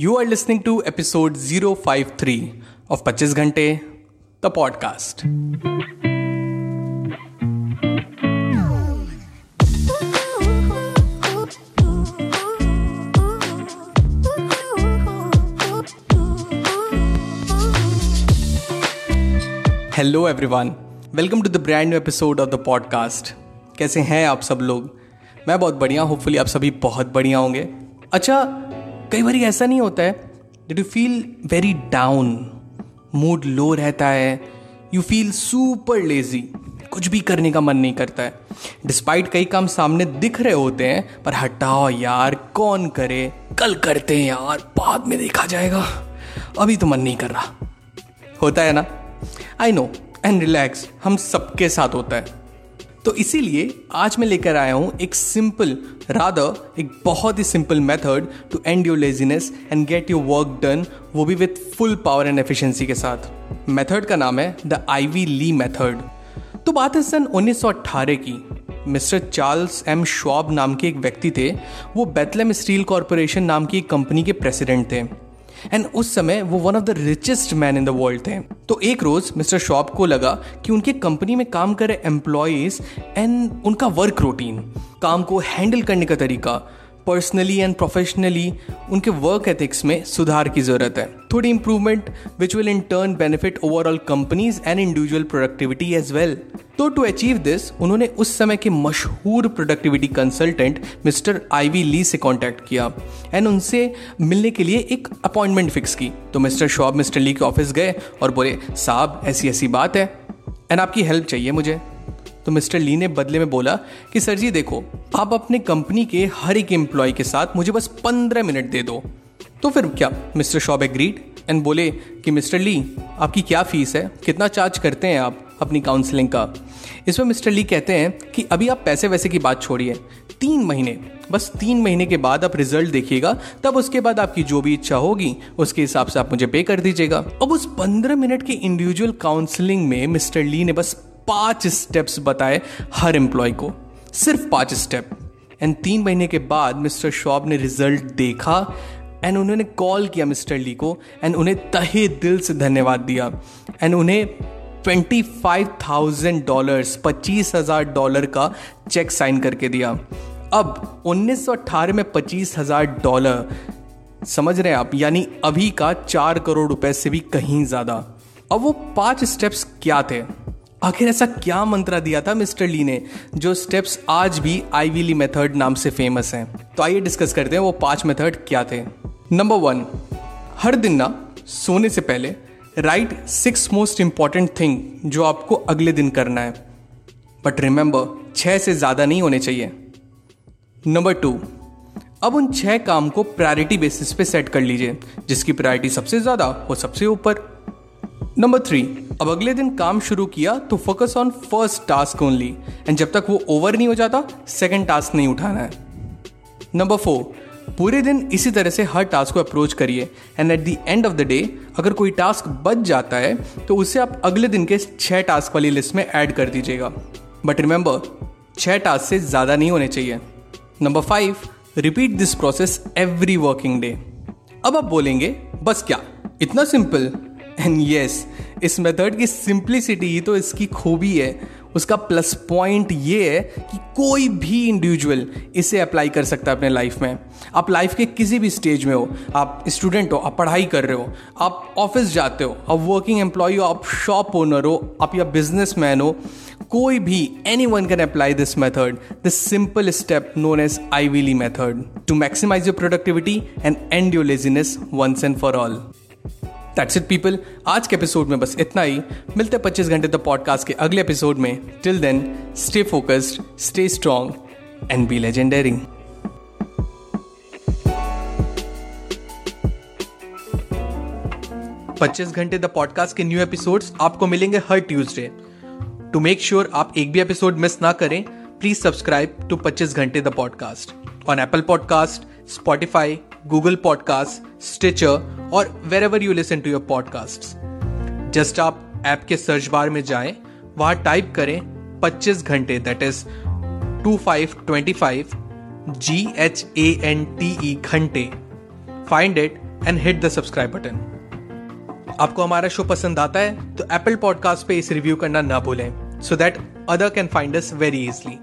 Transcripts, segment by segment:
You are listening to episode 053 of 25 घंटे the podcast hello everyone welcome to the brand new episode of the podcast कैसे हैं आप सब लोग? मैं बहुत बढ़िया होपफुली आप सभी बहुत बढ़िया होंगे। अच्छा कई बार ऐसा नहीं होता है that you feel very down mood low रहता है यू फील सुपर लेजी कुछ भी करने का मन नहीं करता है। डिस्पाइट कई काम सामने दिख रहे होते हैं, पर हटाओ यार, कौन करे? कल करते हैं यार, बाद में देखा जाएगा। अभी तो मन नहीं कर रहा। होता है ना? आई नो एंड रिलैक्स हम सबके साथ होता है। तो इसीलिए आज मैं लेकर आया हूँ एक सिंपल रादर एक बहुत ही simple method to end your laziness and get your work done वो भी with full power and efficiency के साथ। मेथड का नाम है द आईवी ली मेथड तो बात है सन 1918 की। मिस्टर चार्ल्स एम श्वाब नाम के एक व्यक्ति थे। वो बेथलेम स्टील कॉरपोरेशन नाम की एक कंपनी के प्रेसिडेंट थे। एंड उस समय वो one of the richest man in the world थे। तो एक रोज मिस्टर शॉप को लगा कि उनके कंपनी में काम कर रहे एम्प्लॉयज़ एंड उनका वर्क रूटीन काम को हैंडल करने का तरीका पर्सनली एंड प्रोफेशनली उनके वर्क एथिक्स में सुधार की ज़रूरत है। थोड़ी improvement which will in turn benefit overall companies and individual productivity as well तो टू अचीव दिस उन्होंने उस समय के मशहूर productivity consultant mister Ivy Lee से कांटेक्ट किया एंड उनसे मिलने के लिए एक अपॉइंटमेंट फिक्स की। तो मिस्टर शॉब, मिस्टर ली के ऑफ़िस गए और बोले, साहब ऐसी ऐसी बात है। एंड आपकी हेल्प चाहिए मुझे। तो मिस्टर ली ने बदले में बोला कि, सर जी, देखो, आप अपने कंपनी के हर एक एम्प्लॉय के साथ मुझे बस पंद्रह मिनट दे दो। तो फिर क्या? मिस्टर शॉब एग्रीड एंड बोले कि, मिस्टर ली, आपकी क्या फ़ीस है? कितना चार्ज करते हैं आप अपनी काउंसलिंग का? इसमें मिस्टर ली कहते हैं कि, अभी आप पैसे वैसे की बात छोड़िए। तीन महीने, बस तीन महीने के बाद आप रिज़ल्ट देखिएगा, तब उसके बाद आपकी जो भी इच्छा होगी, उसके हिसाब से आप मुझे पे कर दीजिएगा। अब उस पंद्रह मिनट की इंडिविजुअल काउंसलिंग में मिस्टर ली ने बस पाँच स्टेप्स बताए हर एम्प्लॉय को। सिर्फ़ पाँच स्टेप एंड तीन महीने के बाद मिस्टर शॉब ने रिज़ल्ट देखा एंड उन्होंने कॉल किया मिस्टर ली को एंड उन्हें तहे दिल से धन्यवाद दिया। एंड उन्हें ट्वेंटी फाइव थाउज़ेंड डॉलर्स पच्चीस हज़ार डॉलर का चेक साइन करके दिया। अब उन्नीस सौ अट्ठारह में पच्चीस हज़ार डॉलर समझ रहे हैं आप? यानी अभी का चार करोड़ रुपए से भी कहीं ज़्यादा। अब वो पाँच स्टेप्स क्या थे? आखिर ऐसा क्या मंत्रा दिया था मिस्टर ली ने, जो स्टेप्स आज भी आईवी ली मेथड नाम से फ़ेमस हैं? तो आइए डिस्कस करते हैं वो पाँच मेथड क्या थे। नंबर वन हर दिन ना, सोने से पहले write six most important thing जो आपको अगले दिन करना है। बट रिमेंबर छह से ज़्यादा नहीं होने चाहिए। नंबर टू अब उन छह काम को प्रायोरिटी बेसिस पे सेट कर लीजिए, जिसकी प्रायोरिटी सबसे ज़्यादा वो सबसे ऊपर। नंबर थ्री अब अगले दिन काम शुरू किया तो focus on first task only and जब तक वो ओवर नहीं हो जाता सेकेंड टास्क नहीं उठाना है. नंबर फोर पूरे दिन इसी तरह से हर टास्क को अप्रोच करिए. And at the end of the day अगर कोई टास्क बच जाता है तो उसे आप अगले दिन के छह टास्क वाली लिस्ट में ऐड कर दीजिएगा. बट रिमेंबर छह टास्क से ज़्यादा नहीं होने चाहिए. Number five repeat this process every working day अब आप बोलेंगे, बस क्या? इतना सिंपल एंड यस इस मेथड की सिंप्लिसिटी ही तो इसकी खूबी है। उसका प्लस पॉइंट ये है कि कोई भी इंडिविजुअल इसे अप्लाई कर सकता है अपने लाइफ में। आप लाइफ के किसी भी स्टेज में हो, आप स्टूडेंट हो, आप पढ़ाई कर रहे हो, आप ऑफ़िस जाते हो, आप वर्किंग एम्प्लॉय हो, आप शॉप ओनर हो, आप या बिज़नेस मैन हो, कोई भी anyone can apply this method this simple step known as Ivy Lee method to maximize your productivity and end your laziness once and for all that's it people आज के episode में बस इतना ही। मिलते पच्चीस घंटे द पॉडकास्ट के अगले एपिसोड में। Till then stay focused stay strong and be legendary पच्चीस घंटे द पॉडकास्ट के न्यू एपिसोड्स आपको मिलेंगे हर ट्यूसडे टू मेक श्योर आप एक भी एपिसोड मिस ना करें प्लीज़ सब्सक्राइब टू पच्चीस घंटे the podcast on Apple podcast Spotify Google podcast Stitcher और wherever you listen to your podcast just आप ऐप के सर्च बार में जाए, वहाँ टाइप करें 25 घंटे that is two five twenty five G H A N T E घंटे find it and hit the subscribe button आपको हमारा शो पसंद आता है तो एप्पल पॉडकास्ट पे इस रिव्यू करना ना भूलें so that other can find us very easily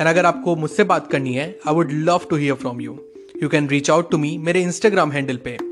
and अगर आपको मुझसे बात करनी है I would love to hear from you you can reach out to me मेरे इंस्टाग्राम हैंडल पे.